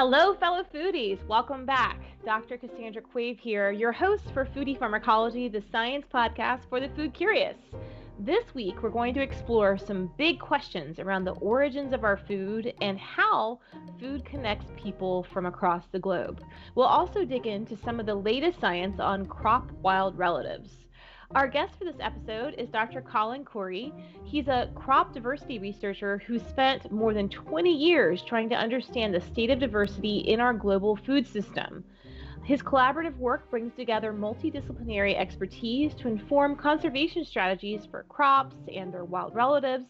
Hello, fellow foodies. Welcome back. Dr. Cassandra Quave here, your host for Foodie Pharmacology, the science podcast for the food curious. This week, we're going to explore some big questions around the origins of our food and how food connects people from across the globe. We'll also dig into some of the latest science on crop wild relatives. Our guest for this episode is Dr. Colin Khoury. He's a crop diversity researcher who spent more than 20 years trying to understand the state of diversity in our global food system. His collaborative work brings together multidisciplinary expertise to inform conservation strategies for crops and their wild relatives,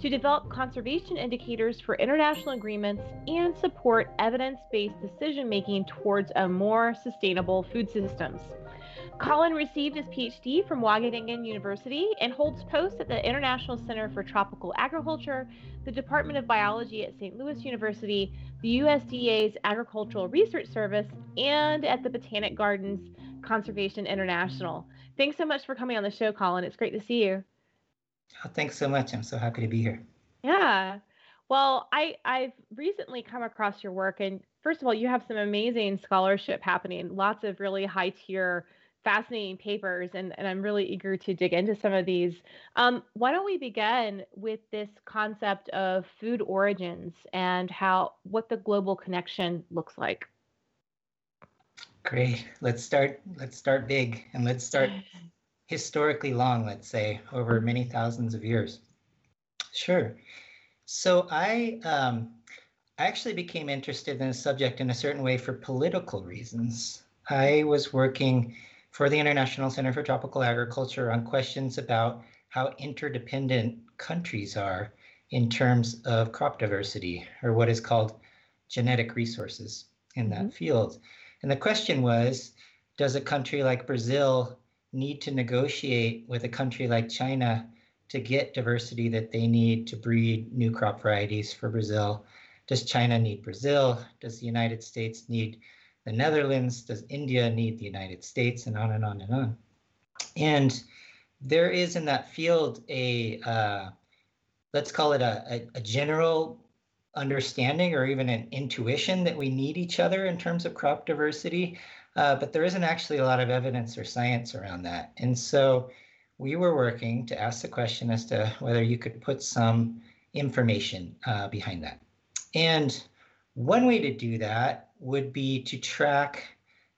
to develop conservation indicators for international agreements, and support evidence based decision making towards a more sustainable food systems. Colin received his PhD from Wageningen University and holds posts at the International Center for Tropical Agriculture, the Department of Biology at St. Louis University, the USDA's Agricultural Research Service, and at the Botanic Gardens Conservation International. Thanks so much for coming on the show, Colin. It's great to see you. Oh, thanks so much. I'm so happy to be here. Yeah. Well, I, I've recently come across your work, and first of all, you have some amazing scholarship happening, lots of really high tier fascinating papers, and, and I'm really eager to dig into some of these. Um, why don't we begin with this concept of food origins and how what the global connection looks like? Great. Let's start. Let's start big, and let's start historically long. Let's say over many thousands of years. Sure. So I um, I actually became interested in the subject in a certain way for political reasons. I was working for the International Center for Tropical Agriculture on questions about how interdependent countries are in terms of crop diversity or what is called genetic resources in that mm-hmm. field. And the question was Does a country like Brazil need to negotiate with a country like China to get diversity that they need to breed new crop varieties for Brazil? Does China need Brazil? Does the United States need the Netherlands? Does India need the United States? And on and on and on. And there is in that field a, uh, let's call it a, a, a general understanding or even an intuition that we need each other in terms of crop diversity. Uh, but there isn't actually a lot of evidence or science around that. And so we were working to ask the question as to whether you could put some information uh, behind that. And one way to do that would be to track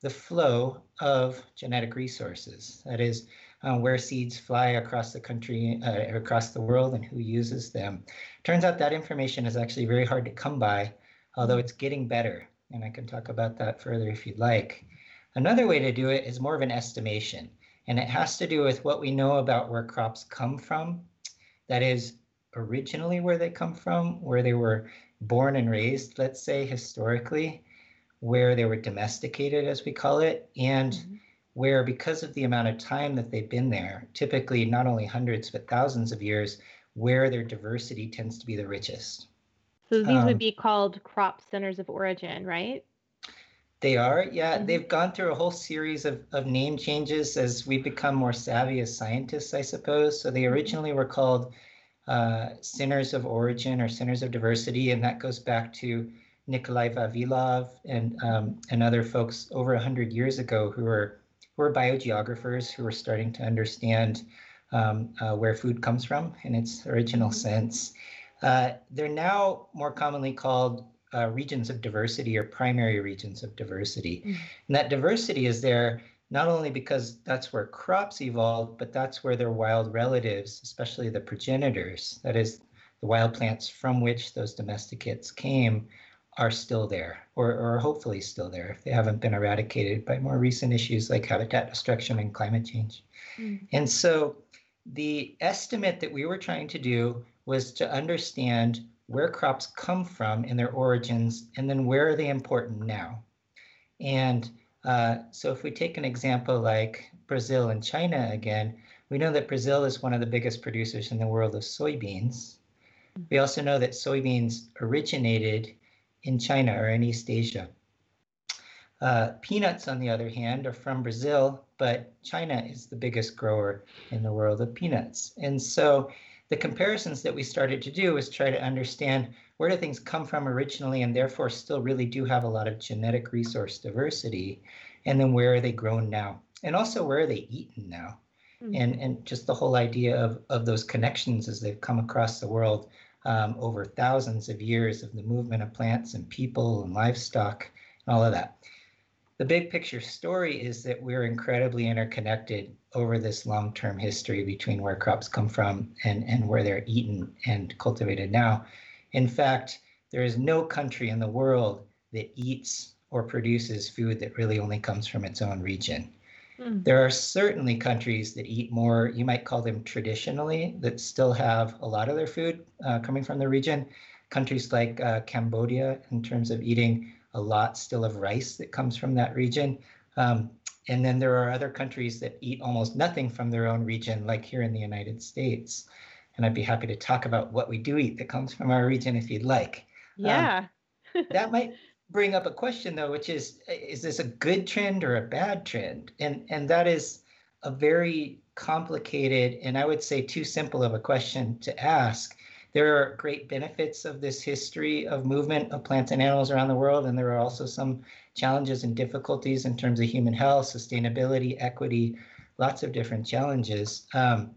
the flow of genetic resources. That is, uh, where seeds fly across the country, uh, across the world, and who uses them. Turns out that information is actually very hard to come by, although it's getting better. And I can talk about that further if you'd like. Another way to do it is more of an estimation, and it has to do with what we know about where crops come from. That is, originally where they come from, where they were born and raised, let's say historically, where they were domesticated, as we call it, and mm-hmm. where, because of the amount of time that they've been there, typically not only hundreds but thousands of years, where their diversity tends to be the richest. So these um, would be called crop centers of origin, right? They are, yeah. Mm-hmm. They've gone through a whole series of, of name changes as we become more savvy as scientists, I suppose. So they mm-hmm. originally were called uh, centers of origin or centers of diversity, and that goes back to Nikolai Vavilov and um, and other folks over a hundred years ago who were who were biogeographers who were starting to understand um, uh, where food comes from in its original mm-hmm. sense. Uh, they're now more commonly called uh, regions of diversity or primary regions of diversity. Mm. And that diversity is there not only because that's where crops evolved, but that's where their wild relatives, especially the progenitors, that is, the wild plants from which those domesticates came, are still there, or, or hopefully still there if they haven't been eradicated by more recent issues like habitat destruction and climate change. Mm. And so the estimate that we were trying to do was to understand where crops come from and their origins and then where are they important now. And uh, so if we take an example like Brazil and China again, we know that Brazil is one of the biggest producers in the world of soybeans. We also know that soybeans originated in China or in East Asia. Uh, peanuts, on the other hand, are from Brazil, but China is the biggest grower in the world of peanuts. And so the comparisons that we started to do was try to understand where do things come from originally and therefore still really do have a lot of genetic resource diversity and then where are they grown now and also where are they eaten now mm-hmm. and and just the whole idea of of those connections as they've come across the world um, over thousands of years of the movement of plants and people and livestock and all of that the big picture story is that we're incredibly interconnected over this long-term history between where crops come from and, and where they're eaten and cultivated now. In fact, there is no country in the world that eats or produces food that really only comes from its own region. Mm. There are certainly countries that eat more, you might call them traditionally, that still have a lot of their food uh, coming from the region. Countries like uh, Cambodia, in terms of eating a lot still of rice that comes from that region. Um, and then there are other countries that eat almost nothing from their own region, like here in the United States. And I'd be happy to talk about what we do eat that comes from our region if you'd like. Um, yeah. Um, that might bring up a question though, which is is this a good trend or a bad trend? And and that is a very complicated and I would say too simple of a question to ask there are great benefits of this history of movement of plants and animals around the world, and there are also some challenges and difficulties in terms of human health, sustainability, equity, lots of different challenges. Um,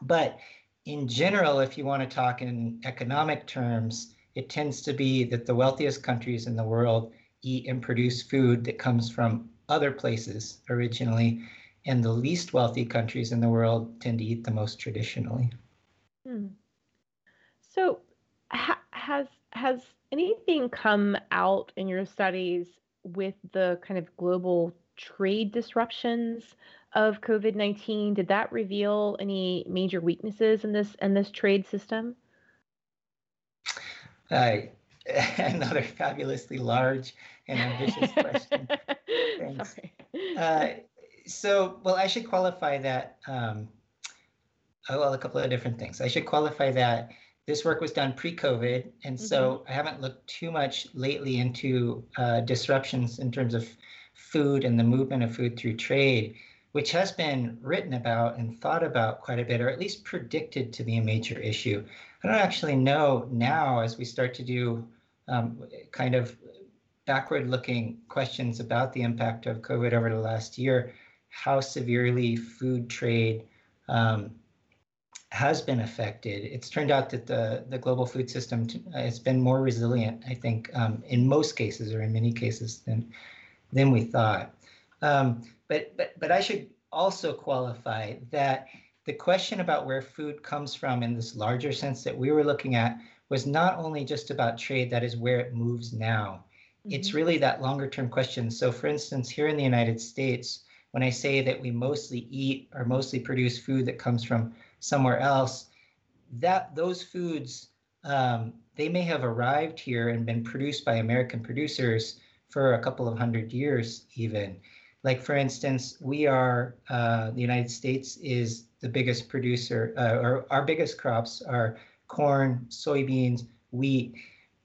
but in general, if you want to talk in economic terms, it tends to be that the wealthiest countries in the world eat and produce food that comes from other places originally, and the least wealthy countries in the world tend to eat the most traditionally. Hmm. So, ha- has has anything come out in your studies with the kind of global trade disruptions of COVID nineteen? Did that reveal any major weaknesses in this in this trade system? Uh, another fabulously large and ambitious question. Thanks. Uh, so, well, I should qualify that. Um, oh, well, a couple of different things. I should qualify that this work was done pre-COVID, and mm-hmm. so I haven't looked too much lately into uh, disruptions in terms of food and the movement of food through trade, which has been written about and thought about quite a bit, or at least predicted to be a major issue. I don't actually know now, as we start to do um, kind of backward-looking questions about the impact of COVID over the last year, how severely food trade um, has been affected. It's turned out that the, the global food system has been more resilient, I think, um, in most cases or in many cases than than we thought. Um, but but but I should also qualify that the question about where food comes from in this larger sense that we were looking at was not only just about trade, that is where it moves now. Mm-hmm. It's really that longer term question. So, for instance, here in the United States, when I say that we mostly eat or mostly produce food that comes from somewhere else, that those foods um, they may have arrived here and been produced by American producers for a couple of hundred years, even. Like for instance, we are uh, the United States is the biggest producer, uh, or our biggest crops are corn, soybeans, wheat.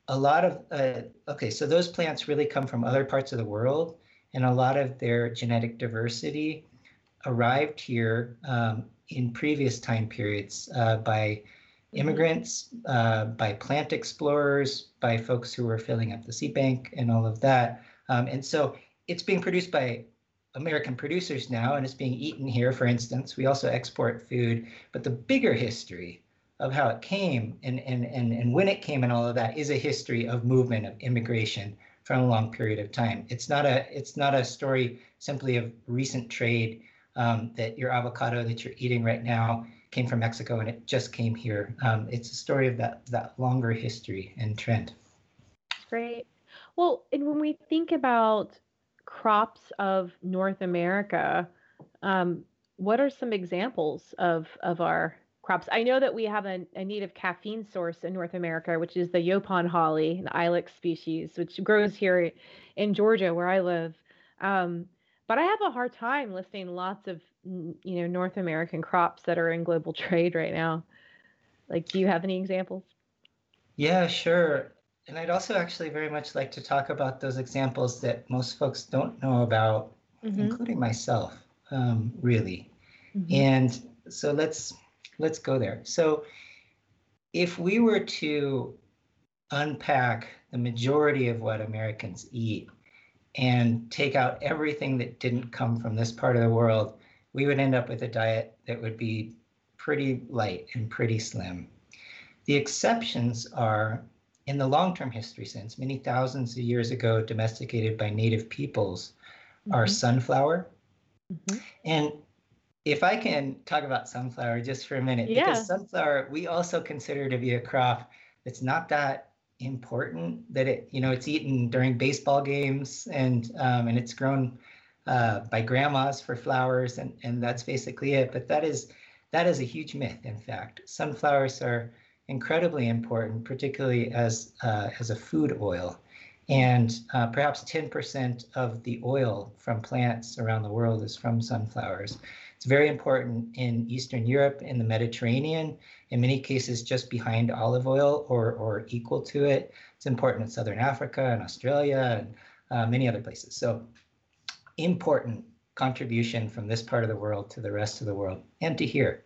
A lot of uh, okay, so those plants really come from other parts of the world, and a lot of their genetic diversity arrived here um, in previous time periods uh, by immigrants, uh, by plant explorers, by folks who were filling up the seed bank and all of that. Um, and so it's being produced by American producers now, and it's being eaten here, for instance. We also export food, but the bigger history of how it came and, and, and, and when it came and all of that is a history of movement, of immigration from a long period of time. It's not a, it's not a story simply of recent trade um, that your avocado that you're eating right now came from Mexico and it just came here. Um, it's a story of that that longer history and trend. Great. Well, and when we think about crops of North America, um, what are some examples of of our crops? I know that we have a, a, native caffeine source in North America, which is the Yaupon holly, an ilex species, which grows here in Georgia, where I live. Um, but I have a hard time listing lots of you know North American crops that are in global trade right now. Like, do you have any examples? Yeah, sure. And I'd also actually very much like to talk about those examples that most folks don't know about, mm-hmm. including myself, um, really. Mm-hmm. And so let's let's go there. So if we were to unpack the majority of what Americans eat and take out everything that didn't come from this part of the world, we would end up with a diet that would be pretty light and pretty slim. The exceptions are, in the long term history sense, many thousands of years ago, domesticated by native peoples, mm-hmm. are sunflower. Mm-hmm. And if I can talk about sunflower just for a minute, yeah. because sunflower we also consider to be a crop that's not that important. That it, you know, it's eaten during baseball games and um, and it's grown uh, by grandmas for flowers, and and that's basically it. But that is that is a huge myth. In fact, sunflowers are incredibly important, particularly as uh, as a food oil. And uh, perhaps 10% of the oil from plants around the world is from sunflowers. It's very important in Eastern Europe, in the Mediterranean, in many cases just behind olive oil or, or equal to it. It's important in Southern Africa and Australia and uh, many other places. So important contribution from this part of the world to the rest of the world and to here.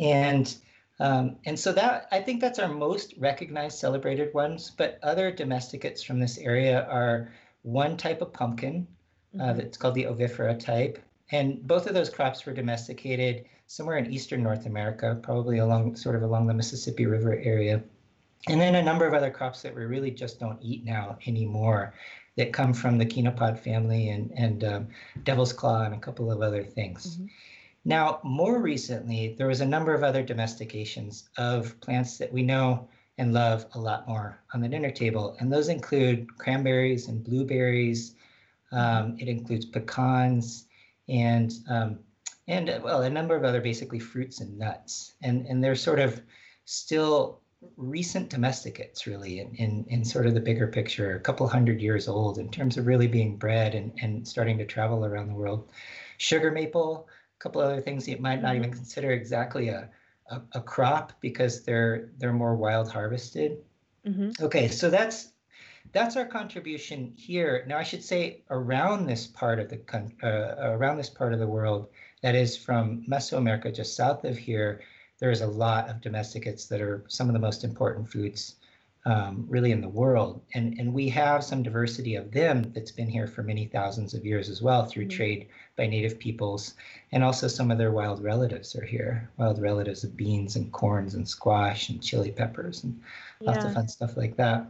And um, and so that I think that's our most recognized celebrated ones. But other domesticates from this area are one type of pumpkin uh, mm-hmm. that's called the ovifera type. And both of those crops were domesticated somewhere in eastern North America, probably along sort of along the Mississippi River area. And then a number of other crops that we really just don't eat now anymore that come from the chenopod family and, and um, devil's claw and a couple of other things. Mm-hmm. Now, more recently, there was a number of other domestications of plants that we know and love a lot more on the dinner table, and those include cranberries and blueberries. Um, it includes pecans and um, and well, a number of other basically fruits and nuts, and and they're sort of still recent domesticates really in, in, in sort of the bigger picture a couple hundred years old in terms of really being bred and, and starting to travel around the world sugar maple couple other things you might not even consider exactly a, a, a crop because they're they're more wild harvested. Mm-hmm. Okay, so that's that's our contribution here. Now I should say around this part of the uh, around this part of the world, that is from Mesoamerica, just south of here, there is a lot of domesticates that are some of the most important foods um, really in the world. And, and we have some diversity of them that's been here for many thousands of years as well through mm-hmm. trade by native peoples. And also some of their wild relatives are here, wild relatives of beans and corns and squash and chili peppers and yeah. lots of fun stuff like that.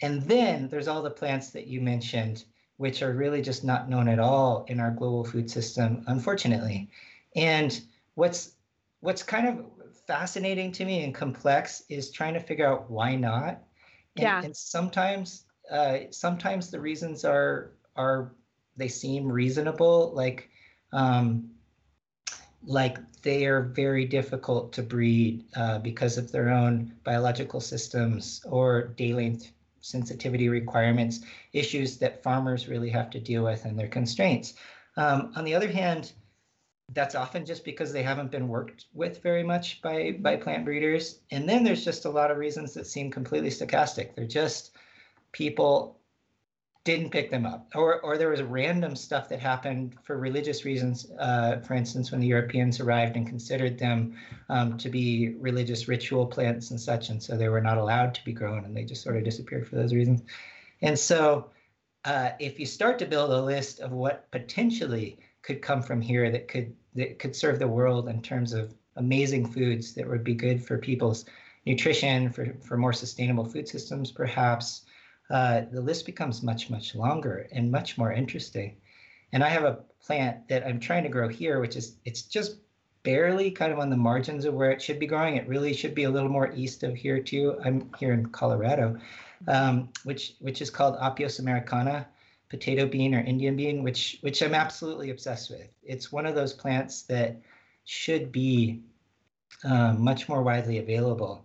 And then there's all the plants that you mentioned, which are really just not known at all in our global food system, unfortunately. And what's what's kind of fascinating to me and complex is trying to figure out why not. And, yeah. and sometimes uh, sometimes the reasons are are they seem reasonable, like um, like they are very difficult to breed uh, because of their own biological systems or day length sensitivity requirements, issues that farmers really have to deal with and their constraints. Um, on the other hand, that's often just because they haven't been worked with very much by by plant breeders. And then there's just a lot of reasons that seem completely stochastic. They're just people didn't pick them up. Or or there was random stuff that happened for religious reasons uh, for instance when the europeans arrived and considered them um, to be religious ritual plants and such and so they were not allowed to be grown and they just sort of disappeared for those reasons. And so uh, if you start to build a list of what potentially could come from here that could that could serve the world in terms of amazing foods that would be good for people's nutrition, for, for more sustainable food systems, perhaps, uh, the list becomes much, much longer and much more interesting. And I have a plant that I'm trying to grow here, which is it's just barely kind of on the margins of where it should be growing. It really should be a little more east of here too. I'm here in Colorado, um, which which is called Apios americana potato bean or Indian bean, which which I'm absolutely obsessed with. It's one of those plants that should be um, much more widely available.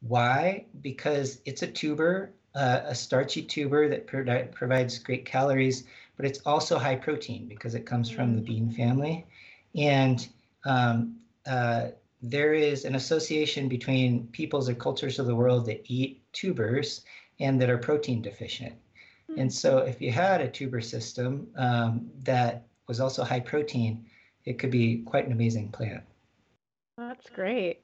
Why? Because it's a tuber, uh, a starchy tuber that pro- provides great calories, but it's also high protein because it comes from the bean family, and um, uh, there is an association between peoples or cultures of the world that eat tubers and that are protein deficient. And so if you had a tuber system um, that was also high protein, it could be quite an amazing plant. That's great.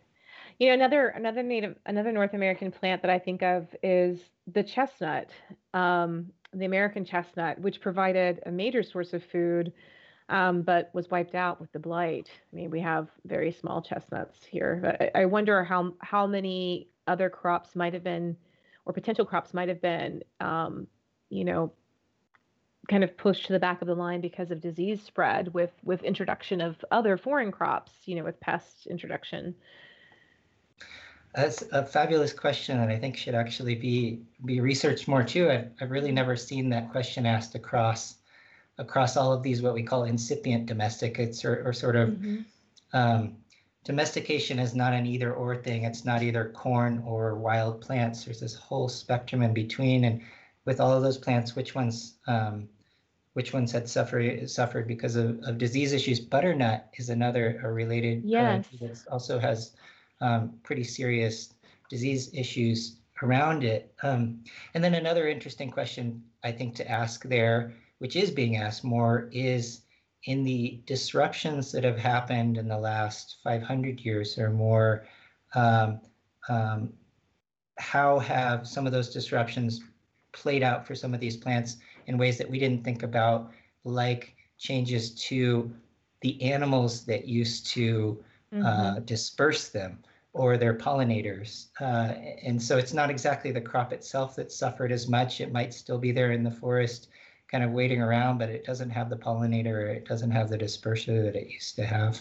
You know, another another native another North American plant that I think of is the chestnut, um, the American chestnut, which provided a major source of food, um, but was wiped out with the blight. I mean, we have very small chestnuts here. I, I wonder how how many other crops might have been, or potential crops might have been, um, you know, kind of pushed to the back of the line because of disease spread with with introduction of other foreign crops, you know, with pest introduction. That's a fabulous question, and I think should actually be be researched more too. I've, I've really never seen that question asked across across all of these what we call incipient domesticates or, or sort of mm-hmm. um, domestication is not an either or thing. It's not either corn or wild plants. There's this whole spectrum in between, and with all of those plants, which ones um, which ones had suffered suffered because of, of disease issues. Butternut is another a related yes. that also has um, pretty serious disease issues around it. Um, and then another interesting question I think to ask there, which is being asked more, is in the disruptions that have happened in the last 500 years or more, um, um, how have some of those disruptions played out for some of these plants in ways that we didn't think about, like changes to the animals that used to uh, mm-hmm. uh, disperse them or their pollinators. Uh, and so it's not exactly the crop itself that suffered as much. It might still be there in the forest, kind of waiting around, but it doesn't have the pollinator, or it doesn't have the disperser that it used to have.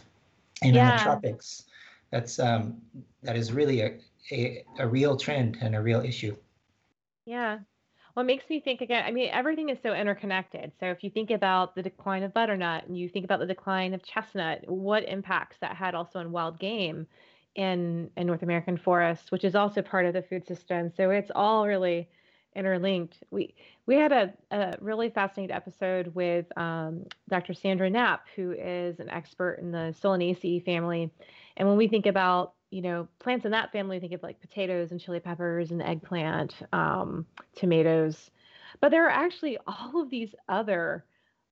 And yeah. in the tropics, that's um, that is really a, a, a real trend and a real issue. Yeah, what makes me think again, I mean, everything is so interconnected. So if you think about the decline of butternut and you think about the decline of chestnut, what impacts that had also on wild game in, in North American forests, which is also part of the food system. So it's all really interlinked. We we had a, a really fascinating episode with um, Dr. Sandra Knapp, who is an expert in the Solanaceae family. And when we think about you know, plants in that family, think of like potatoes and chili peppers and eggplant, um, tomatoes. But there are actually all of these other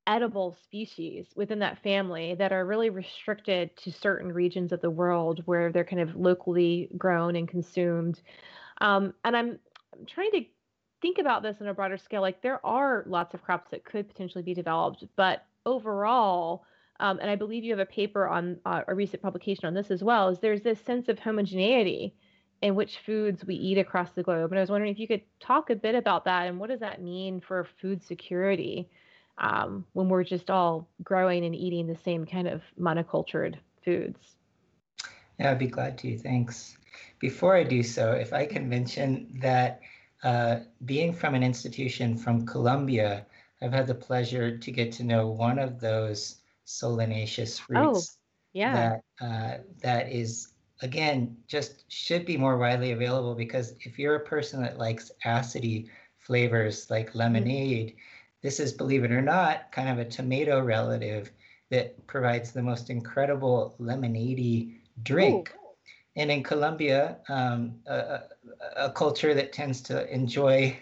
edible species within that family that are really restricted to certain regions of the world where they're kind of locally grown and consumed. Um, and I'm, I'm trying to think about this on a broader scale. Like there are lots of crops that could potentially be developed, but overall, um, and I believe you have a paper on uh, a recent publication on this as well, is there's this sense of homogeneity in which foods we eat across the globe. And I was wondering if you could talk a bit about that and what does that mean for food security um, when we're just all growing and eating the same kind of monocultured foods? Yeah, I'd be glad to. Thanks. Before I do so, if I can mention that uh, being from an institution from Colombia, I've had the pleasure to get to know one of those solanaceous roots. Oh, yeah. That uh, that is again just should be more widely available because if you're a person that likes acidy flavors like mm-hmm. lemonade, mm-hmm. this is believe it or not kind of a tomato relative that provides the most incredible lemonade drink. Ooh. And in Colombia, um, a, a, culture that tends to enjoy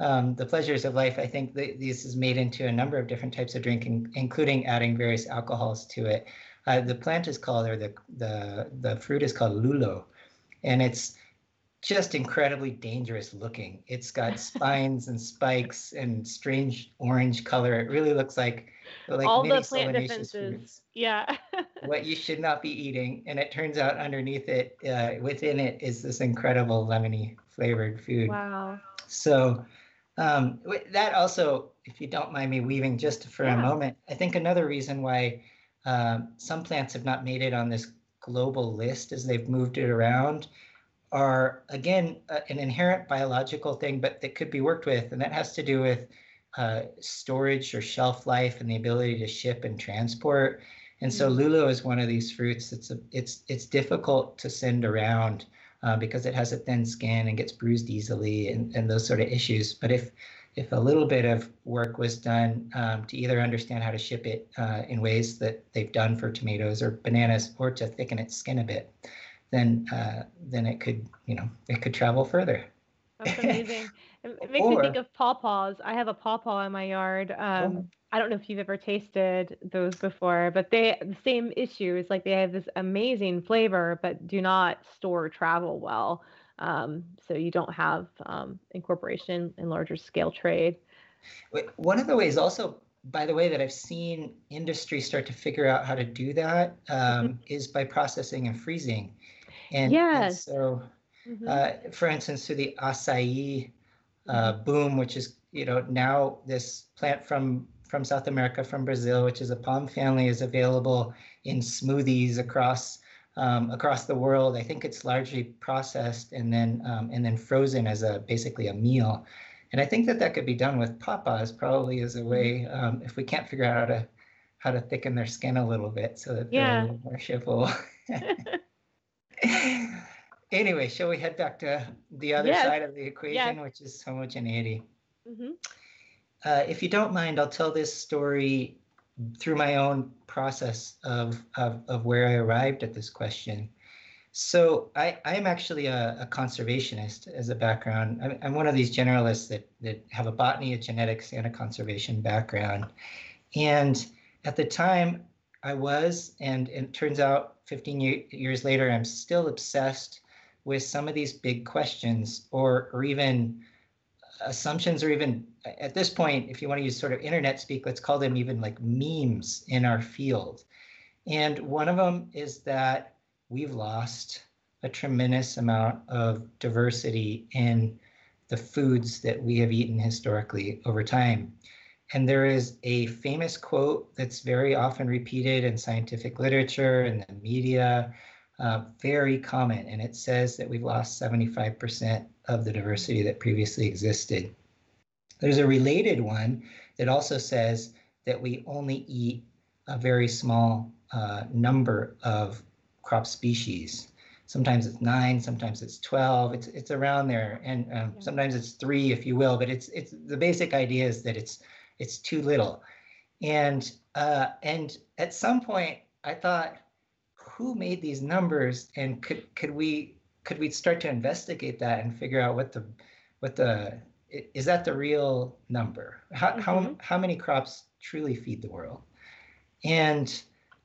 um, the pleasures of life, I think this is made into a number of different types of drinking, including adding various alcohols to it. Uh, the plant is called, or the, the, the fruit is called lulo, and it's just incredibly dangerous looking. It's got spines and spikes and strange orange color. It really looks like like all the plant defenses. Fruits. Yeah. what you should not be eating, and it turns out underneath it, uh, within it, is this incredible lemony flavored food. Wow. So um, that also, if you don't mind me weaving just for yeah. a moment, I think another reason why um, some plants have not made it on this global list as they've moved it around are, again, uh, an inherent biological thing, but that could be worked with. And that has to do with uh, storage or shelf life and the ability to ship and transport. And so mm-hmm. lulo is one of these fruits. It's a, it's it's difficult to send around uh, because it has a thin skin and gets bruised easily and, and those sort of issues. But if if a little bit of work was done um, to either understand how to ship it uh, in ways that they've done for tomatoes or bananas, or to thicken its skin a bit, then uh, then it could you know it could travel further. That's amazing. It makes or, me think of pawpaws. I have a pawpaw in my yard. Um, oh. I don't know if you've ever tasted those before, but they the same issue is like they have this amazing flavor, but do not store or travel well. Um, so you don't have um, incorporation in larger scale trade. One of the ways, also, by the way, that I've seen industry start to figure out how to do that um, mm-hmm. is by processing and freezing. And, yes. and so, mm-hmm. uh, for instance, through the acai uh, boom, which is you know now this plant from from South America, from Brazil, which is a palm family, is available in smoothies across um, across the world. I think it's largely processed and then um, and then frozen as a basically a meal. And I think that that could be done with pawpaws probably as a way um, if we can't figure out how to how to thicken their skin a little bit so that yeah. they're more shippable. anyway, shall we head back to the other yes. side of the equation, yes. which is homogeneity? Mm-hmm. Uh, if you don't mind, I'll tell this story through my own process of, of, of where I arrived at this question. So I, I'm actually a, a conservationist as a background. I'm, I'm, one of these generalists that, that have a botany, a genetics, and a conservation background. And at the time I was, and, it turns out 15 year, years later, I'm still obsessed with some of these big questions or, or even assumptions or even at this point, if you want to use sort of internet speak, let's call them even like memes in our field. And one of them is that we've lost a tremendous amount of diversity in the foods that we have eaten historically over time. And there is a famous quote that's very often repeated in scientific literature and the media, uh, very common. And it says that we've lost 75% of the diversity that previously existed. There's a related one that also says that we only eat a very small uh, number of crop species. Sometimes it's nine, sometimes it's 12, it's, it's around there. And um, sometimes it's three, if you will, but it's, it's the basic idea is that it's, it's too little. And, uh, and at some point I thought, who made these numbers and could, could we, could we start to investigate that and figure out what the, what the is that the real number? How, mm-hmm. how, how many crops truly feed the world? And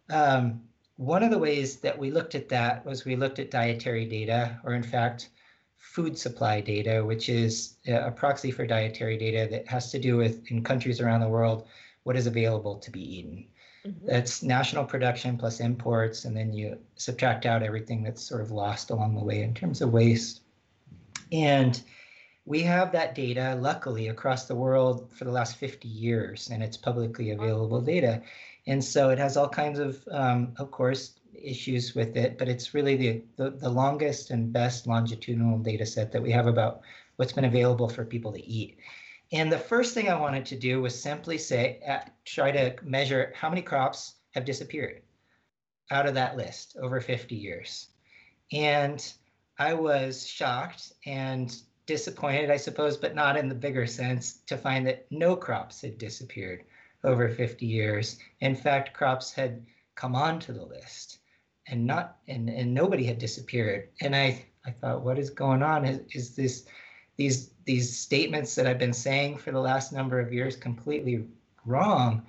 um, one of the ways that we looked at that was we looked at dietary data, or in fact, food supply data, which is a proxy for dietary data that has to do with, in countries around the world, what is available to be eaten. Mm-hmm. That's national production plus imports, and then you subtract out everything that's sort of lost along the way in terms of waste. And we have that data, luckily, across the world for the last 50 years, and it's publicly available data. And so it has all kinds of, um, of course, issues with it, but it's really the, the, the, longest and best longitudinal data set that we have about what's been available for people to eat. And the first thing I wanted to do was simply say, uh, try to measure how many crops have disappeared out of that list over 50 years. And I was shocked and disappointed, I suppose, but not in the bigger sense, to find that no crops had disappeared over 50 years. In fact, crops had come onto the list and not and, and nobody had disappeared. And I, I thought, what is going on? Is, is this these these statements that I've been saying for the last number of years completely wrong?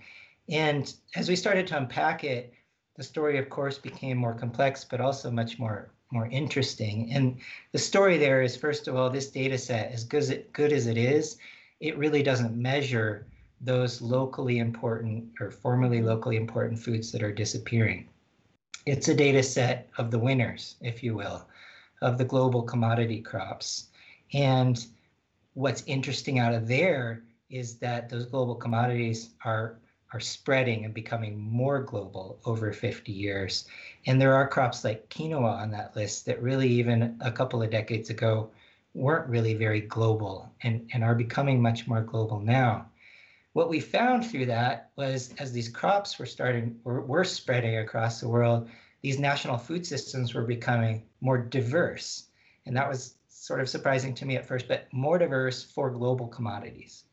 And as we started to unpack it, the story, of course, became more complex, but also much more more interesting. And the story there is, first of all, this data set, as good as it, good as it is, it really doesn't measure those locally important or formerly locally important foods that are disappearing. It's a data set of the winners, if you will, of the global commodity crops. And what's interesting out of there is that those global commodities are are spreading and becoming more global over 50 years. And there are crops like quinoa on that list that really, even a couple of decades ago, weren't really very global and, and are becoming much more global now. What we found through that was as these crops were starting, were, were spreading across the world, these national food systems were becoming more diverse. And that was sort of surprising to me at first, but more diverse for global commodities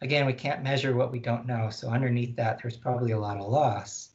again, we can't measure what we don't know. So underneath that, there's probably a lot of loss.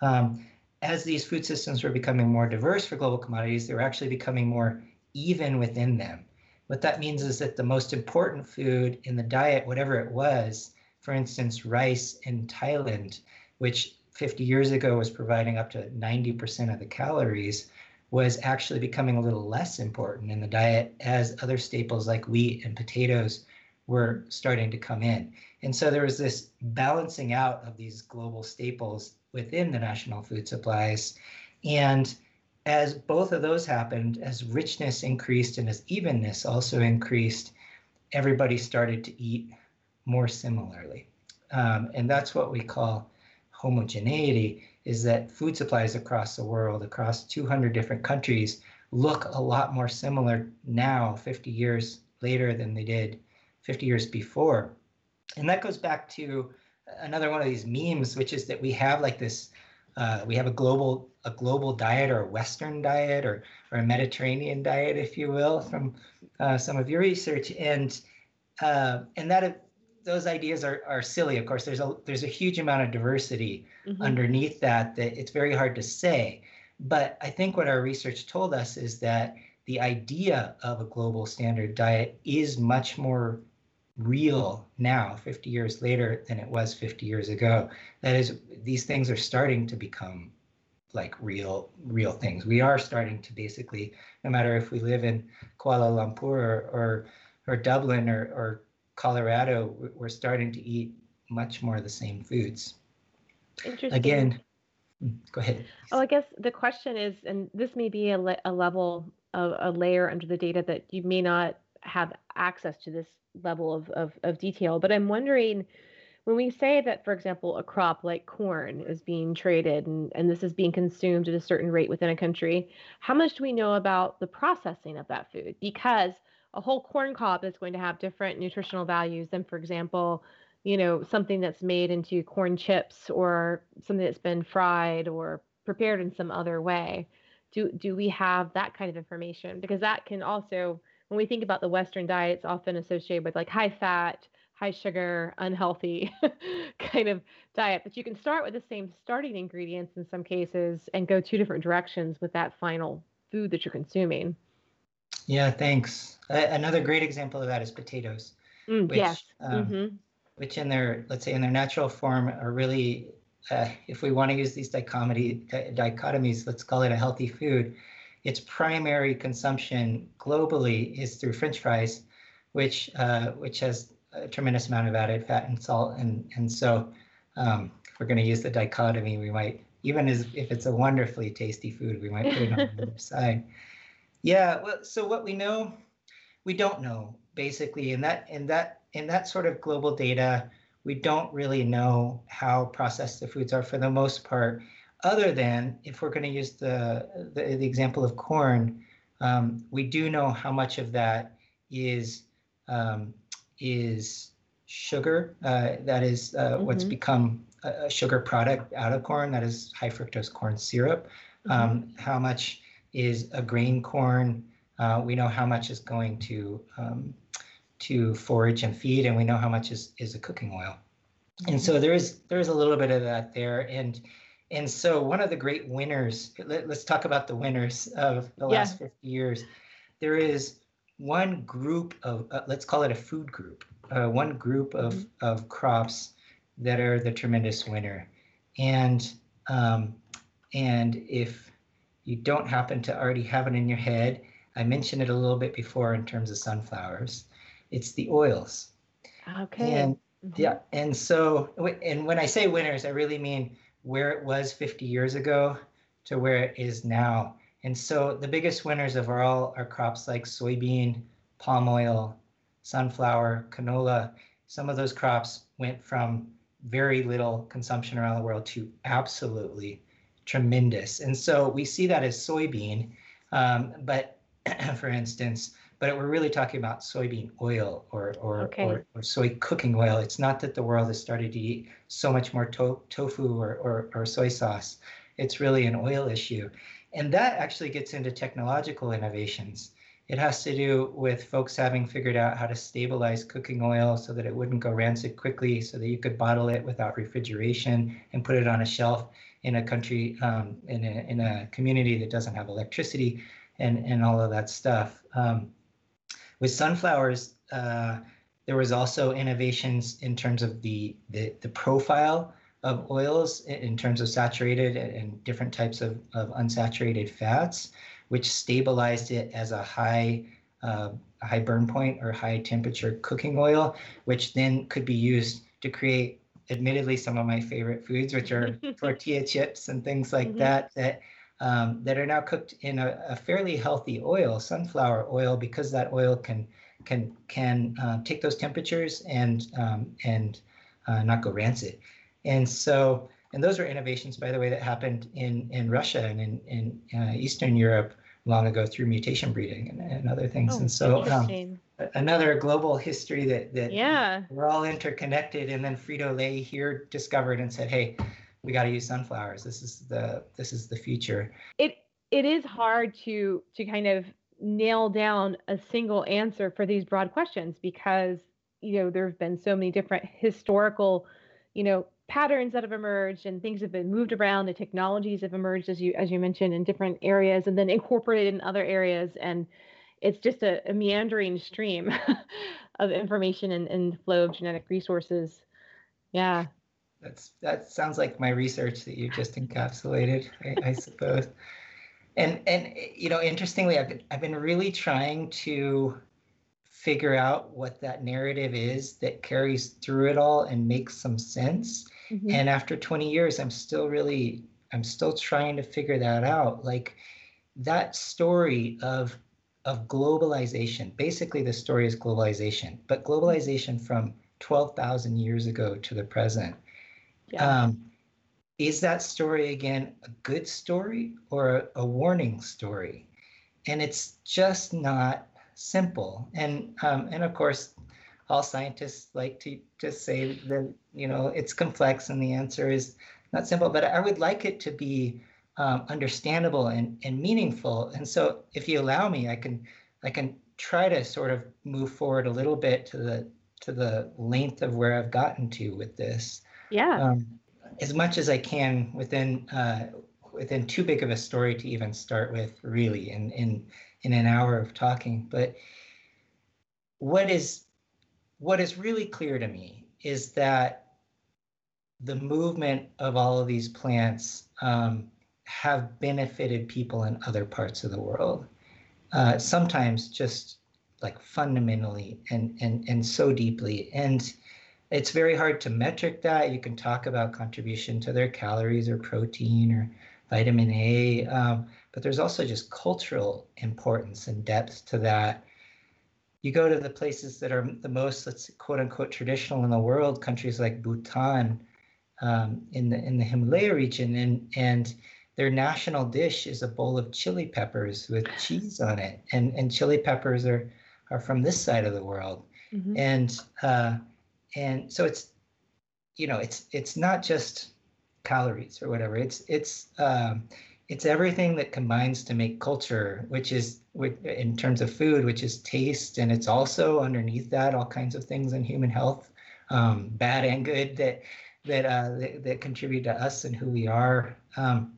Um, as these food systems were becoming more diverse for global commodities, they were actually becoming more even within them. what that means is that the most important food in the diet, whatever it was, for instance, rice in Thailand, which 50 years ago was providing up to 90% of the calories, was actually becoming a little less important in the diet as other staples like wheat and potatoes were starting to come in. And so there was this balancing out of these global staples within the national food supplies. And as both of those happened, as richness increased and as evenness also increased, everybody started to eat more similarly. Um, and that's what we call homogeneity is that food supplies across the world, across 200 different countries, look a lot more similar now, 50 years later, than they did 50 years before. And that goes back to another one of these memes, which is that we have like this uh, we have a global a global diet or a Western diet or or a Mediterranean diet, if you will, from uh, some of your research, and uh, and that those ideas are are silly. Of course, there's a there's a huge amount of diversity mm-hmm. underneath that that it's very hard to say. But I think what our research told us is that the idea of a global standard diet is much more real now 50 years later than it was 50 years ago that is these things are starting to become like real real things we are starting to basically no matter if we live in kuala lumpur or or, or dublin or, or colorado we're starting to eat much more of the same foods Interesting. again mm, go ahead oh i guess the question is and this may be a, le- a level of a layer under the data that you may not have access to this level of, of, of detail. But I'm wondering when we say that, for example, a crop like corn is being traded and, and this is being consumed at a certain rate within a country, how much do we know about the processing of that food? Because a whole corn cob that's going to have different nutritional values than, for example, you know, something that's made into corn chips or something that's been fried or prepared in some other way. Do do we have that kind of information? Because that can also when we think about the Western diet, it's often associated with like high fat, high sugar, unhealthy kind of diet. But you can start with the same starting ingredients in some cases and go two different directions with that final food that you're consuming. Yeah, thanks. Uh, another great example of that is potatoes. Mm, which, yes. Um, mm-hmm. Which in their, let's say in their natural form are really, uh, if we want to use these dichotomy, dichotomies, let's call it a healthy food its primary consumption globally is through French fries, which uh, which has a tremendous amount of added fat and salt, and and so um, if we're going to use the dichotomy, we might even as if it's a wonderfully tasty food, we might put it on the other side. Yeah, well, so what we know, we don't know basically in that in that in that sort of global data, we don't really know how processed the foods are for the most part other than if we're going to use the, the, the example of corn, um, we do know how much of that is um, is sugar. Uh, that is uh, mm-hmm. what's become a, a, sugar product out of corn. That is high fructose corn syrup. Mm-hmm. Um, how much is a grain corn? Uh, we know how much is going to um, to forage and feed, and we know how much is is a cooking oil. Mm-hmm. And so there is there is a little bit of that there, and and so one of the great winners, let, us talk about the winners of the yeah. last 50 years. There is one group of, uh, let's call it a food group, uh, one group of, mm-hmm. of crops that are the tremendous winner. And, um, and if you don't happen to already have it in your head, I mentioned it a little bit before in terms of sunflowers, it's the oils. Okay. And mm-hmm. yeah, and so, and when I say winners, I really mean where it was 50 years ago to where it is now. And so the biggest winners of all are crops like soybean, palm oil, sunflower, canola. Some of those crops went from very little consumption around the world to absolutely tremendous. And so we see that as soybean. Um, but for instance, but we're really talking about soybean oil or or, okay. or, or soy cooking oil. It's not that the world has started to eat so much more to- tofu or, or, or soy sauce. It's really an oil issue. And that actually gets into technological innovations. It has to do with folks having figured out how to stabilize cooking oil so that it wouldn't go rancid quickly, so that you could bottle it without refrigeration and put it on a shelf in a country, um, in, a, in a community that doesn't have electricity and, and all of that stuff. Um, with sunflowers, uh, there was also innovations in terms of the, the, the profile of oils in terms of saturated and different types of, of unsaturated fats, which stabilized it as a high uh, high burn point or high temperature cooking oil, which then could be used to create, admittedly, some of my favorite foods, which are tortilla chips and things like mm-hmm. that, that um, that are now cooked in a, a, fairly healthy oil, sunflower oil, because that oil can can can uh, take those temperatures and um, and uh, not go rancid. And so, and those are innovations, by the way, that happened in in Russia and in in uh, Eastern Europe long ago through mutation breeding and, and other things. Oh, and so, um, another global history that that yeah we're all interconnected. And then Frito Lay here discovered and said, "Hey, we got to use sunflowers. This is the this is the future." It it is hard to to kind of nail down a single answer for these broad questions because you know there have been so many different historical you know patterns that have emerged and things have been moved around the technologies have emerged as you as you mentioned in different areas and then incorporated in other areas and it's just a, a meandering stream of information and, and flow of genetic resources yeah that's that sounds like my research that you just encapsulated I, I suppose and and you know interestingly I've been, I've been really trying to figure out what that narrative is that carries through it all and makes some sense Mm-hmm. And after 20 years, I'm still really, I'm still trying to figure that out. Like that story of of globalization. Basically, the story is globalization, but globalization from 12,000 years ago to the present. Yeah. Um, is that story again a good story or a, a, warning story? And it's just not simple. And um, and of course, all scientists like to just say that you know it's complex and the answer is not simple but i would like it to be um, understandable and, and meaningful. And so if you allow me i can i can try to sort of move forward a little bit to the to the length of where i've gotten to with this. Yeah. Um, as much as i can within uh, within too big of a story to even start with really in in in an hour of talking. But what is what is really clear to me is that the movement of all of these plants um, have benefited people in other parts of the world. Uh, sometimes just like fundamentally and and and so deeply and it's very hard to metric that you can talk about contribution to their calories or protein or vitamin a um, but there's also just cultural importance and depth to that you go to the places that are the most, let's quote unquote, traditional in the world, countries like Bhutan, um, in the in the Himalaya region, and and their national dish is a bowl of chili peppers with cheese on it, and and chili peppers are are from this side of the world, mm-hmm. and uh, and so it's you know it's it's not just calories or whatever. It's it's um, it's everything that combines to make culture, which is in terms of food, which is taste, and it's also underneath that all kinds of things in human health, um, bad and good that that, uh, that, that contribute to us and who we are. Um,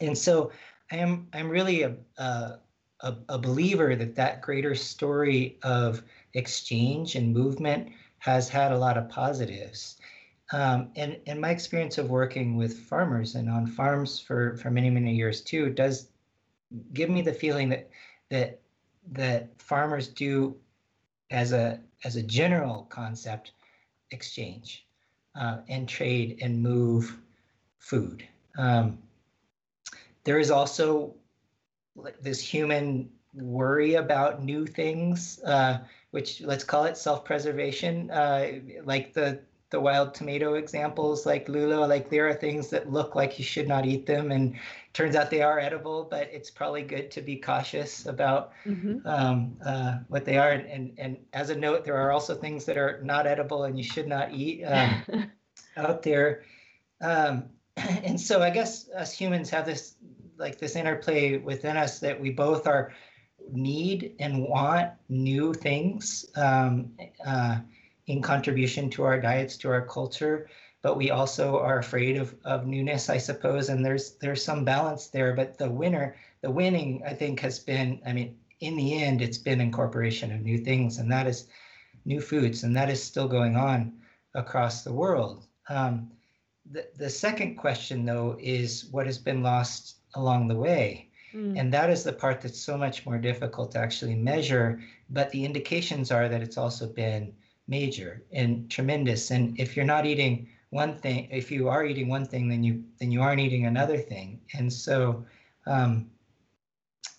and so I am I'm really a, a a believer that that greater story of exchange and movement has had a lot of positives. Um, and, and my experience of working with farmers and on farms for, for many, many years too does give me the feeling that that that farmers do as a as a general concept exchange uh, and trade and move food. Um, there is also this human worry about new things, uh, which let's call it self-preservation, uh, like the the wild tomato examples like lulo like there are things that look like you should not eat them and turns out they are edible but it's probably good to be cautious about mm-hmm. um, uh, what they are. And, and, and as a note there are also things that are not edible and you should not eat um, out there. Um, and so i guess us humans have this like this interplay within us that we both are need and want new things um, uh, in contribution to our diets, to our culture, but we also are afraid of, of newness, I suppose. And there's there's some balance there. But the winner, the winning, I think, has been, I mean, in the end, it's been incorporation of new things, and that is new foods, and that is still going on across the world. Um, the, the second question, though, is what has been lost along the way. Mm. And that is the part that's so much more difficult to actually measure. But the indications are that it's also been major and tremendous. And if you're not eating one thing, if you are eating one thing, then you then you aren't eating another thing. And so, um,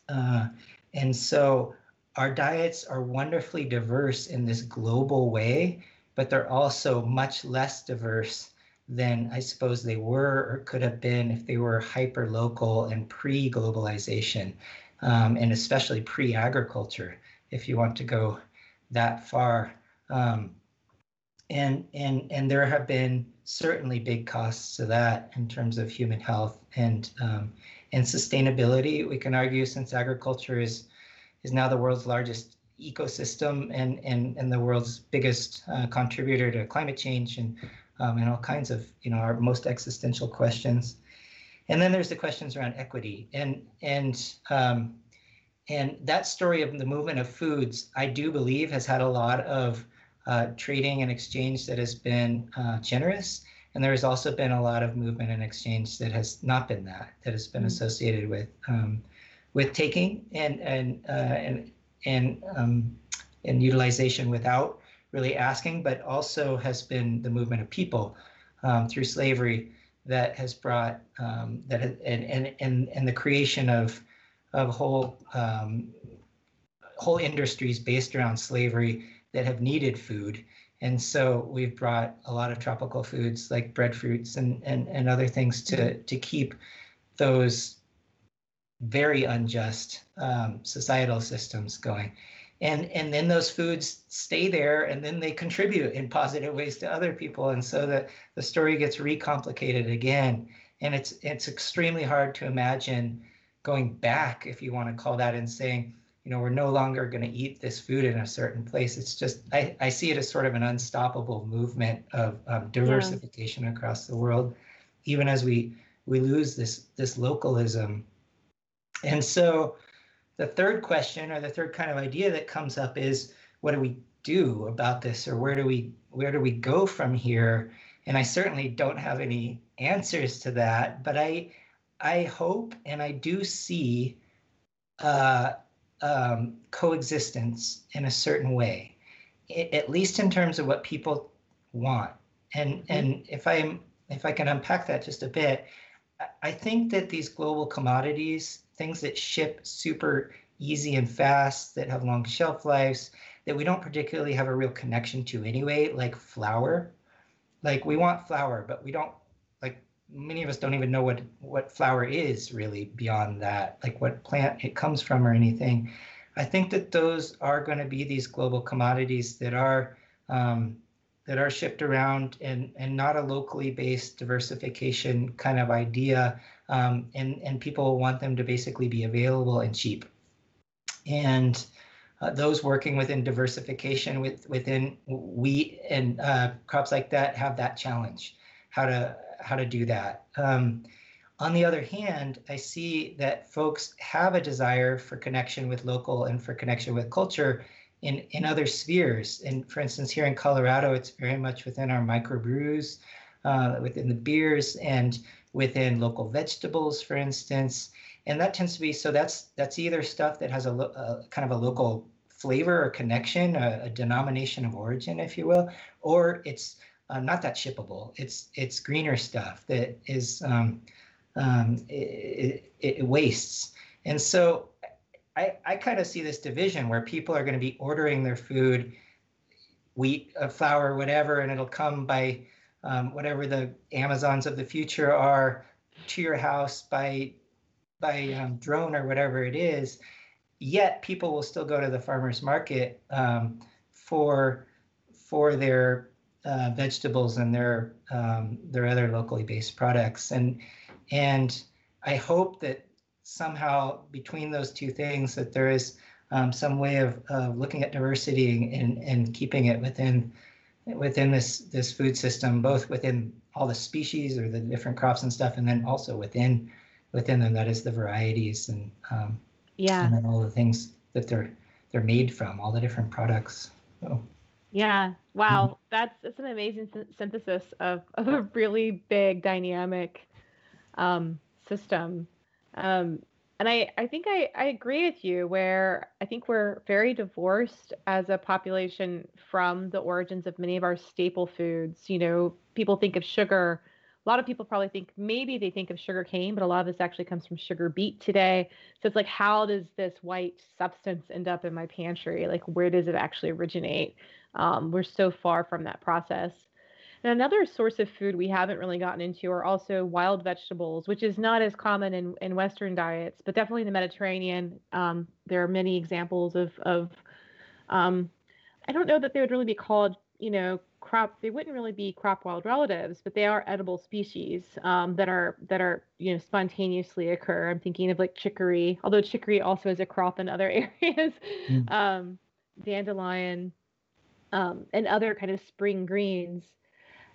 uh, and so our diets are wonderfully diverse in this global way, but they're also much less diverse than I suppose they were or could have been if they were hyper local and pre globalization, um, and especially pre agriculture, if you want to go that far. Um, and, and, and there have been certainly big costs to that in terms of human health and, um, and sustainability. We can argue since agriculture is, is now the world's largest ecosystem and, and, and the world's biggest uh, contributor to climate change and um, and all kinds of you know our most existential questions. And then there's the questions around equity and and um, and that story of the movement of foods, I do believe, has had a lot of uh, trading and exchange that has been uh, generous. And there has also been a lot of movement and exchange that has not been that, that has been mm-hmm. associated with um, with taking and and uh, and and um, and utilization without really asking, but also has been the movement of people um, through slavery that has brought um, that and, and and and the creation of of whole um, whole industries based around slavery that have needed food. And so we've brought a lot of tropical foods like breadfruits and, and, and other things to, to keep those very unjust um, societal systems going and and then those foods stay there and then they contribute in positive ways to other people. And so that the story gets recomplicated again. And it's it's extremely hard to imagine going back if you want to call that and saying you know we're no longer going to eat this food in a certain place. It's just i, I see it as sort of an unstoppable movement of um, diversification yeah. across the world even as we we lose this this localism. And so the third question or the third kind of idea that comes up is what do we do about this or where do we where do we go from here and i certainly don't have any answers to that but i i hope and i do see uh, um, coexistence in a certain way it, at least in terms of what people want and mm-hmm. and if i'm if i can unpack that just a bit i think that these global commodities things that ship super easy and fast, that have long shelf lives, that we don't particularly have a real connection to anyway, like flour. Like we want flour, but we don't like many of us don't even know what what flour is really beyond that, like what plant it comes from or anything. I think that those are going to be these global commodities that are um, that are shipped around and and not a locally based diversification kind of idea um, and and people want them to basically be available and cheap. And uh, those working within diversification with within wheat and uh, crops like that have that challenge how to how to do that. Um, on the other hand i see that folks have a desire for connection with local and for connection with culture in in other spheres and for instance here in colorado it's very much within our microbrews uh, within the beers and within local vegetables, for instance. And that tends to be so that's that's either stuff that has a, a kind of a local flavor or connection, a, a, denomination of origin, if you will, or it's uh, not that shippable. It's it's greener stuff that is um, um, it, it, it wastes. And so I, I kind of see this division where people are going to be ordering their food, wheat, uh, flour, whatever, and it'll come by um, whatever the Amazons of the future are to your house by by um, drone or whatever it is. Yet people will still go to the farmers market um, for for their uh, vegetables and their um, their other locally based products. And and I hope that somehow between those two things that there is um, some way of, of looking at diversity and, and keeping it within within this this food system, both within all the species or the different crops and stuff, and then also within within them. That is the varieties and um, yeah, and then all the things that they're they're made from, all the different products. So. Yeah. Wow. Mm-hmm. That's that's an amazing synthesis of, of a really big dynamic um, system. Um, and I, I think I, I agree with you where I think we're very divorced as a population from the origins of many of our staple foods. You know, people think of sugar. A lot of people probably think maybe they think of sugar cane, but a lot of this actually comes from sugar beet today. So it's like, how does this white substance end up in my pantry? Like, where does it actually originate? Um, we're so far from that process. And another source of food we haven't really gotten into are also wild vegetables, which is not as common in, in Western diets, but definitely in the Mediterranean. Um, there are many examples of, of um, I don't know that they would really be called, you know, crop. They wouldn't really be crop wild relatives, but they are edible species um, that are that are you know spontaneously occur. I'm thinking of like chicory, although chicory also is a crop in other areas. Mm. dandelion, um, and other kind of spring greens.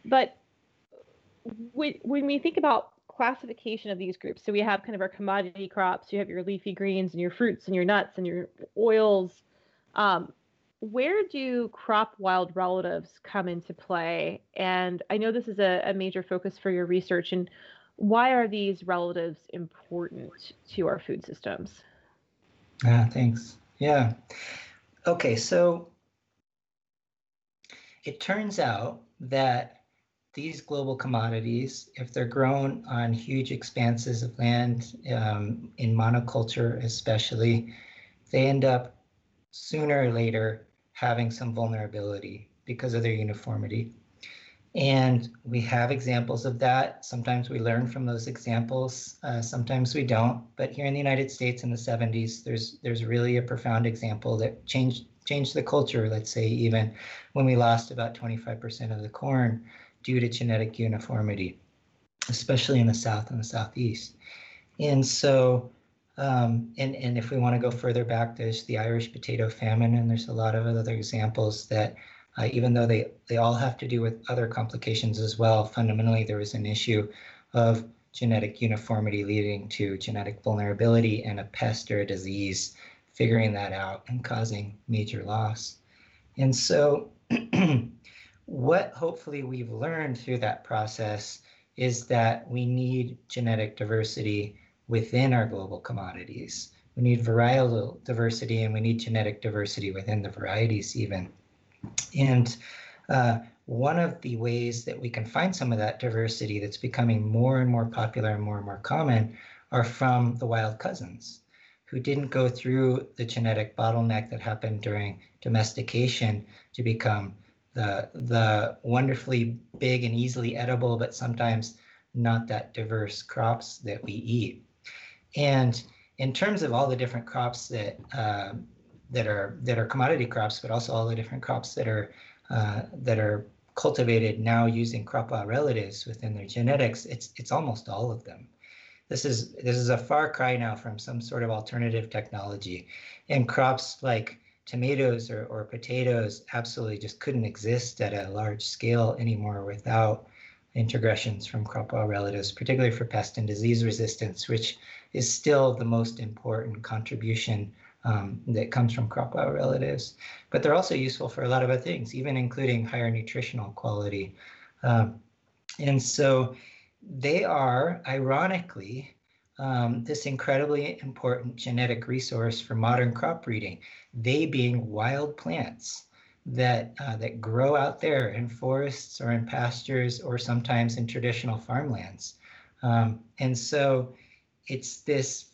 But when, we think about classification of these groups, so we have kind of our commodity crops, you have your leafy greens and your fruits and your nuts and your oils. Um, where do crop wild relatives come into play? And I know this is a, a major focus for your research. And why are these relatives important to our food systems? Yeah, thanks. Yeah. Okay, so it turns out that these global commodities, if they're grown on huge expanses of land, um, in monoculture especially, they end up sooner or later having some vulnerability because of their uniformity. And we have examples of that. Sometimes we learn from those examples, uh, sometimes we don't. But here in the United States in the 70s, there's there's really a profound example that changed changed the culture, let's say, even when we lost about 25% of the corn due to genetic uniformity, especially in the South and the Southeast. And so, um, and, and if we want to go further back, there's the Irish potato famine, and there's a lot of other examples that uh, even though they, they all have to do with other complications as well, fundamentally there was an issue of genetic uniformity leading to genetic vulnerability and a pest or a disease figuring that out and causing major loss. And so, what hopefully we've learned through that process is that we need genetic diversity within our global commodities. We need varietal diversity and we need genetic diversity within the varieties, even. And uh, one of the ways that we can find some of that diversity that's becoming more and more popular and more and more common are from the wild cousins who didn't go through the genetic bottleneck that happened during domestication to become the the wonderfully big and easily edible, but sometimes not that diverse crops that we eat. And in terms of all the different crops that uh, that are that are commodity crops, but also all the different crops that are uh, that are cultivated now using crop relatives within their genetics, it's it's almost all of them. This is this is a far cry now from some sort of alternative technology. And crops like tomatoes or, or potatoes absolutely just couldn't exist at a large scale anymore without introgressions from crop wild relatives, particularly for pest and disease resistance, which is still the most important contribution um, that comes from crop wild relatives. But they're also useful for a lot of other things, even including higher nutritional quality. Um, and so they are, ironically, um, this incredibly important genetic resource for modern crop breeding, they being wild plants that uh, that grow out there in forests or in pastures or sometimes in traditional farmlands. Um, and so it's this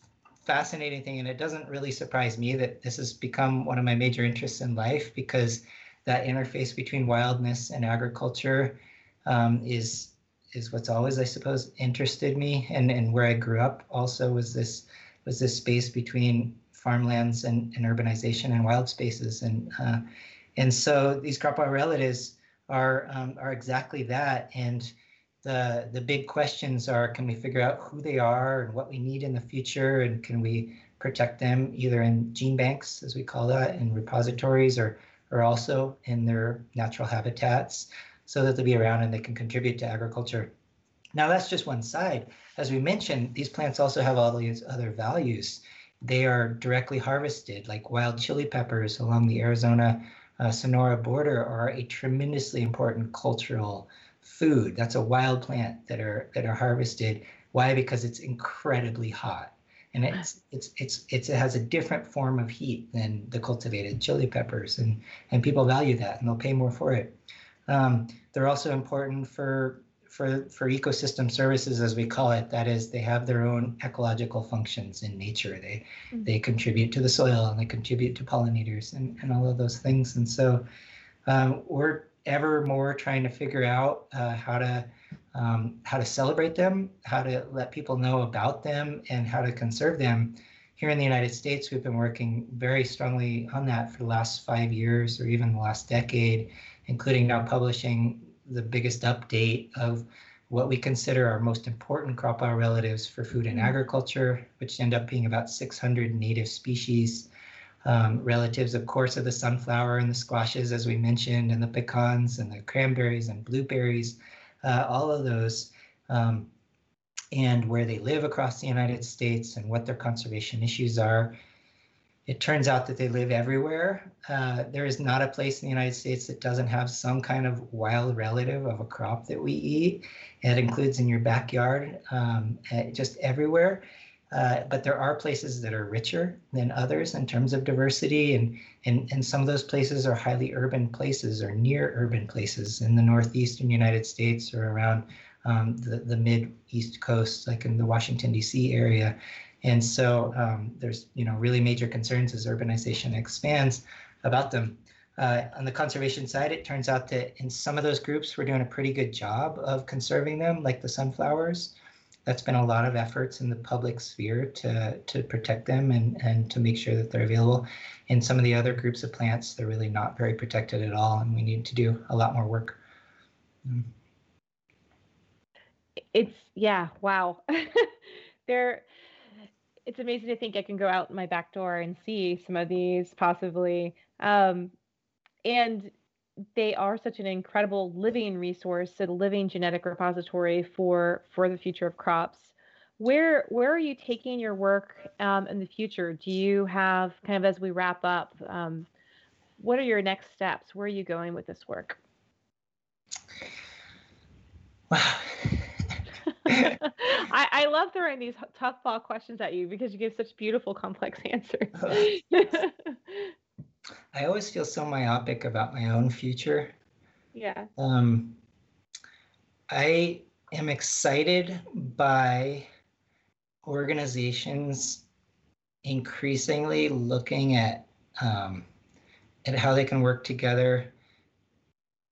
fascinating thing, and it doesn't really surprise me that this has become one of my major interests in life because that interface between wildness and agriculture um, is is what's always, I suppose, interested me, and and where I grew up also was this was this space between farmlands and, and urbanization and wild spaces, and uh, and so these crop wild relatives are um, are exactly that, and the the big questions are: Can we figure out who they are and what we need in the future, and can we protect them either in gene banks, as we call that, in repositories, or or also in their natural habitats so that they'll be around and they can contribute to agriculture. Now, that's just one side. As we mentioned, these plants also have all these other values. they are directly harvested, like wild chili peppers along the Arizona uh, Sonora border are a tremendously important cultural food. That's a wild plant that are that are harvested. Why? Because it's incredibly hot, and it's it's it's, it's it has a different form of heat than the cultivated chili peppers, and and people value that, and they'll pay more for it. Um, they're also important for for for ecosystem services as we call it. That is they have their own ecological functions in nature. They mm-hmm. they contribute to the soil and they contribute to pollinators and, and all of those things. And so um, we're ever more trying to figure out uh, how to um, how to celebrate them how to let people know about them and how to conserve them. Here in the united states we've been working very strongly on that for the last five years or even the last decade including now publishing the biggest update of what we consider our most important crop relatives for food and mm. agriculture, which end up being about 600 native species. Um, relatives, of course, of the sunflower and the squashes, as we mentioned, and the pecans and the cranberries and blueberries, uh, all of those, um, and where they live across the United States and what their conservation issues are. It turns out that they live everywhere. Uh, there is not a place in the United States that doesn't have some kind of wild relative of a crop that we eat. It includes in your backyard, um, eh, just everywhere. Uh, but there are places that are richer than others in terms of diversity, and, and, and some of those places are highly urban places or near urban places in the northeastern United States or around um, the, the mid east coast, like in the Washington, D.C. area. And so um, there's you know really major concerns as urbanization expands about them. Uh, on the conservation side, it turns out that in some of those groups, we're doing a pretty good job of conserving them, like the sunflowers. That's been a lot of efforts in the public sphere to, to protect them and, and to make sure that they're available. In some of the other groups of plants, they're really not very protected at all, and we need to do a lot more work. Mm. It's, yeah, wow. there it's amazing to think I can go out my back door and see some of these possibly. Um, and they are such an incredible living resource, a living genetic repository for for the future of crops. Where where are you taking your work um, in the future? Do you have kind of as we wrap up? Um, what are your next steps? Where are you going with this work? Wow, I, I love throwing these tough ball questions at you because you give such beautiful, complex answers. I always feel so myopic about my own future. Yeah. Um, I am excited by organizations increasingly looking at um, at how they can work together.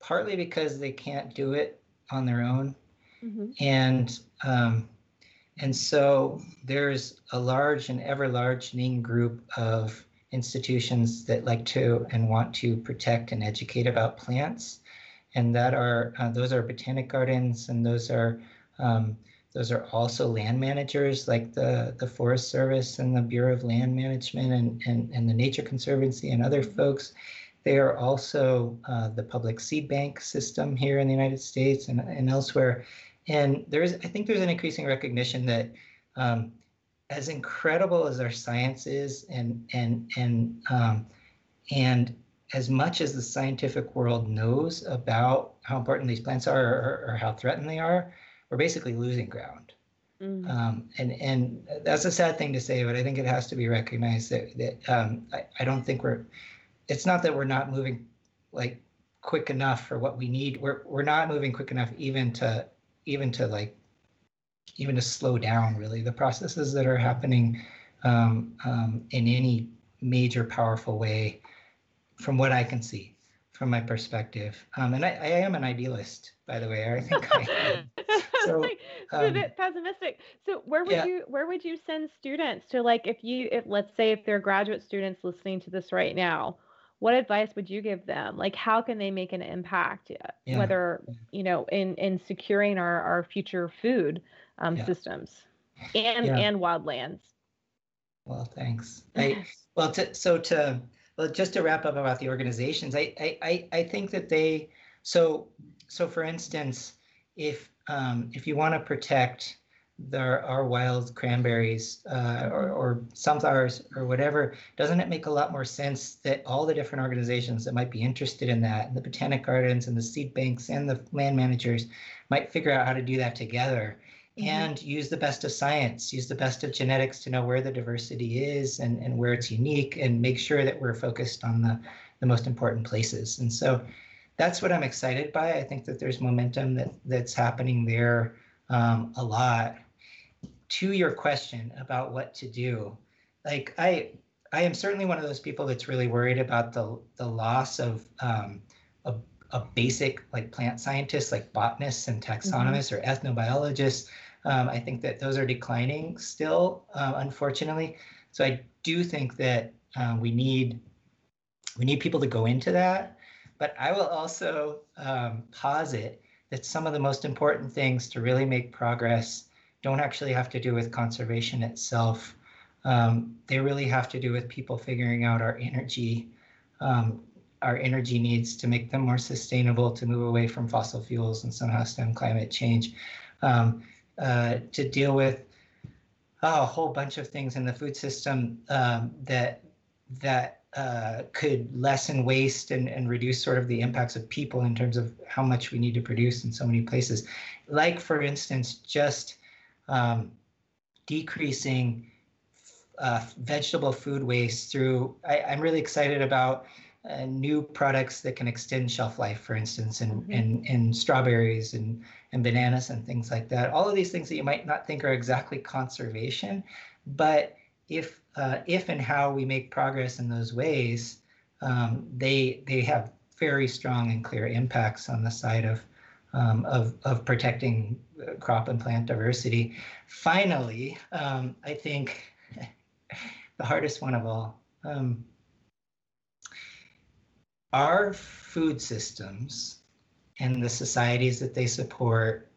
Partly because they can't do it on their own, mm-hmm. and um, and so there's a large and ever largening group of institutions that like to and want to protect and educate about plants. And that are uh, those are botanic gardens and those are um, those are also land managers like the, the Forest Service and the Bureau of Land Management and, and, and the Nature Conservancy and other folks. They are also uh, the public seed bank system here in the United States and, and elsewhere. And there's, I think there's an increasing recognition that um, as incredible as our science is and, and, and, um, and as much as the scientific world knows about how important these plants are or, or how threatened they are, we're basically losing ground. Mm. Um, and and that's a sad thing to say, but I think it has to be recognized that that um, I, I don't think we're. It's not that we're not moving like quick enough for what we need. We're we're not moving quick enough even to even to like even to slow down really the processes that are happening um, um, in any major powerful way from what I can see from my perspective. Um, and I, I, am an idealist, by the way. I think I am so, um, pessimistic. So where would yeah. you where would you send students to like if you if let's say if they're graduate students listening to this right now, what advice would you give them like how can they make an impact uh, yeah. whether you know in in securing our our future food um, yeah. systems and yeah. and wildlands well thanks I, well to, so to well just to wrap up about the organizations I, I i think that they so so for instance if um, if you want to protect there are wild cranberries uh, or, or sunflowers or whatever, doesn't it make a lot more sense that all the different organizations that might be interested in that, the botanic gardens and the seed banks and the land managers, might figure out how to do that together mm-hmm. and use the best of science, use the best of genetics to know where the diversity is and, and where it's unique and make sure that we're focused on the, the most important places. And so that's what I'm excited by. I think that there's momentum that that's happening there um, a lot. To your question about what to do, like I I am certainly one of those people that's really worried about the the loss of um, a, a basic like plant scientists like botanists and taxonomists mm-hmm. or ethnobiologists. Um, I think that those are declining still, uh, unfortunately. So I do think that uh, we need we need people to go into that but I will also um, posit that some of the most important things to really make progress don't actually have to do with conservation itself. Um, they really have to do with people figuring out our energy, um, our energy needs to make them more sustainable, to move away from fossil fuels and somehow stem climate change, um, uh, to deal with oh, a whole bunch of things in the food system um, that that uh, could lessen waste and, and reduce sort of the impacts of people in terms of how much we need to produce in so many places. Like, for instance, just um, decreasing uh, vegetable food waste through, I, am really excited about uh, new products that can extend shelf life, for instance, in, mm-hmm. in, in strawberries and, and bananas and things like that. All of these things that you might not think are exactly conservation, but if uh, if and how we make progress in those ways, um, they they have very strong and clear impacts on the side of um, of of protecting crop and plant diversity. Finally, um, I think the hardest one of all. Um, our food systems and the societies that they support,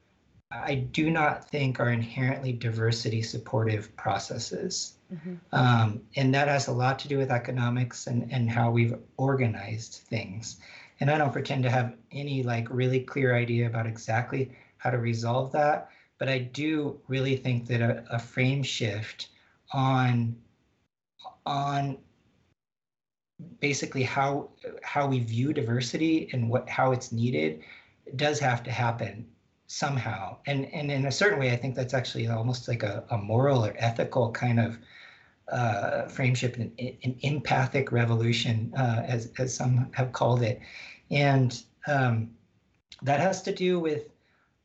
I do not think are inherently diversity supportive processes. Mm-hmm. Um, and that has a lot to do with economics and, and how we've organized things. And I don't pretend to have any like really clear idea about exactly how to resolve that, but I do really think that a, a frame shift on on basically how how we view diversity and what how it's needed does have to happen somehow and and in a certain way i think that's actually almost like a, a moral or ethical kind of uh, frameship, an, an empathic revolution, uh, as, as some have called it. And um, that has to do with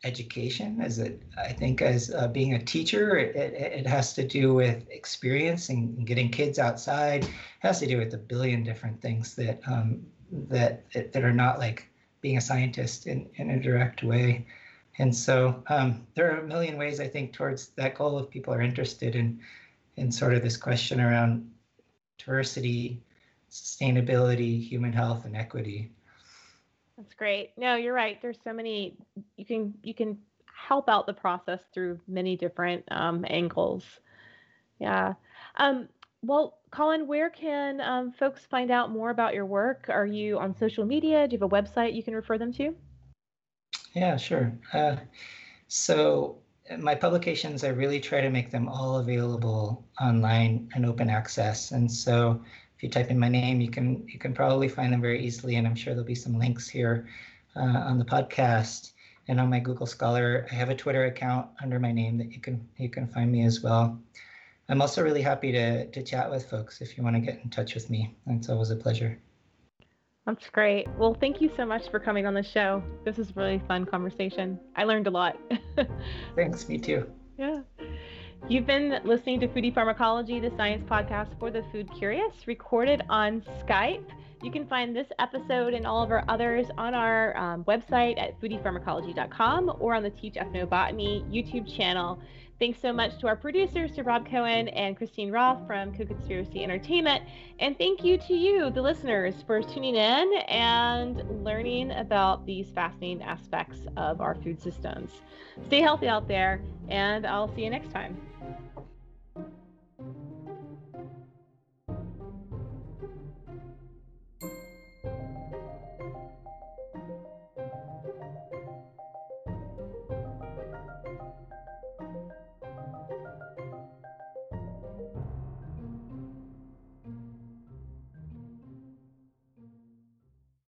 education as a, I think as uh, being a teacher, it, it, it, has to do with experience and getting kids outside. It has to do with a billion different things that um, that that are not like being a scientist in, in a direct way. And so um, there are a million ways I think towards that goal if people are interested in in sort of this question around diversity, sustainability, human health, and equity. That's great. No, you're right. There's so many you can you can help out the process through many different um, angles. Yeah. Um, well, Colin, where can um, folks find out more about your work? Are you on social media? Do you have a website you can refer them to? Yeah, sure. Uh, so my publications, I really try to make them all available online and open access. And so if you type in my name, you can you can probably find them very easily. And I'm sure there'll be some links here uh, on the podcast and on my Google Scholar. I have a Twitter account under my name that you can you can find me as well. I'm also really happy to to chat with folks if you want to get in touch with me. It's always a pleasure. That's great. Well, thank you so much for coming on the show. This is really fun conversation. I learned a lot. Thanks, me too. Yeah. You've been listening to Foodie Pharmacology, the science podcast for the food curious, recorded on Skype. You can find this episode and all of our others on our um, website at foodiepharmacology.com or on the Teach Ethnobotany YouTube channel. Thanks so much to our producers, to Rob Cohen and Christine Roth from Co-Conspiracy Entertainment. And thank you to you, the listeners, for tuning in and learning about these fascinating aspects of our food systems. Stay healthy out there, and I'll see you next time.